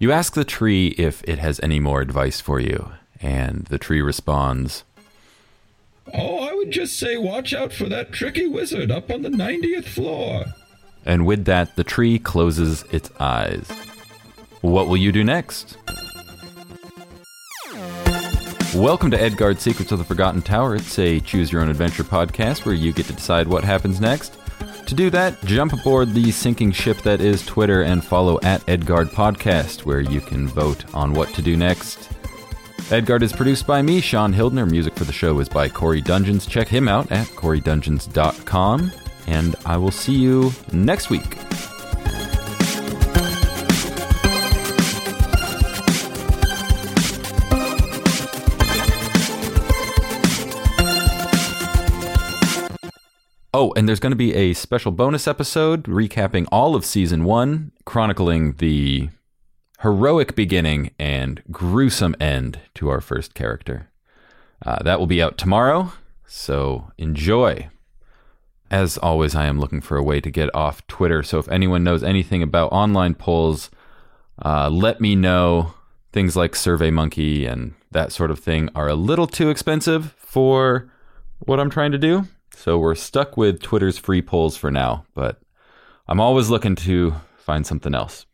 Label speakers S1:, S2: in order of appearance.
S1: You ask the tree if it has any more advice for you, and the tree responds,
S2: Oh, I would just say watch out for that tricky wizard up on the 90th floor.
S1: And with that, the tree closes its eyes. What will you do next? Welcome to Edgard Secrets of the Forgotten Tower. It's a choose your own adventure podcast where you get to decide what happens next. To do that, jump aboard the sinking ship that is Twitter and follow at Edgard Podcast, where you can vote on what to do next. Edgard is produced by me, Sean Hildner. Music for the show is by Corey Dungeons. Check him out at corey.dungeons.com. And I will see you next week. Oh, and there's going to be a special bonus episode recapping all of season one, chronicling the heroic beginning and gruesome end to our first character. Uh, that will be out tomorrow, so enjoy. As always, I am looking for a way to get off Twitter, so if anyone knows anything about online polls, uh, let me know. Things like SurveyMonkey and that sort of thing are a little too expensive for what I'm trying to do. So we're stuck with Twitter's free polls for now, but I'm always looking to find something else.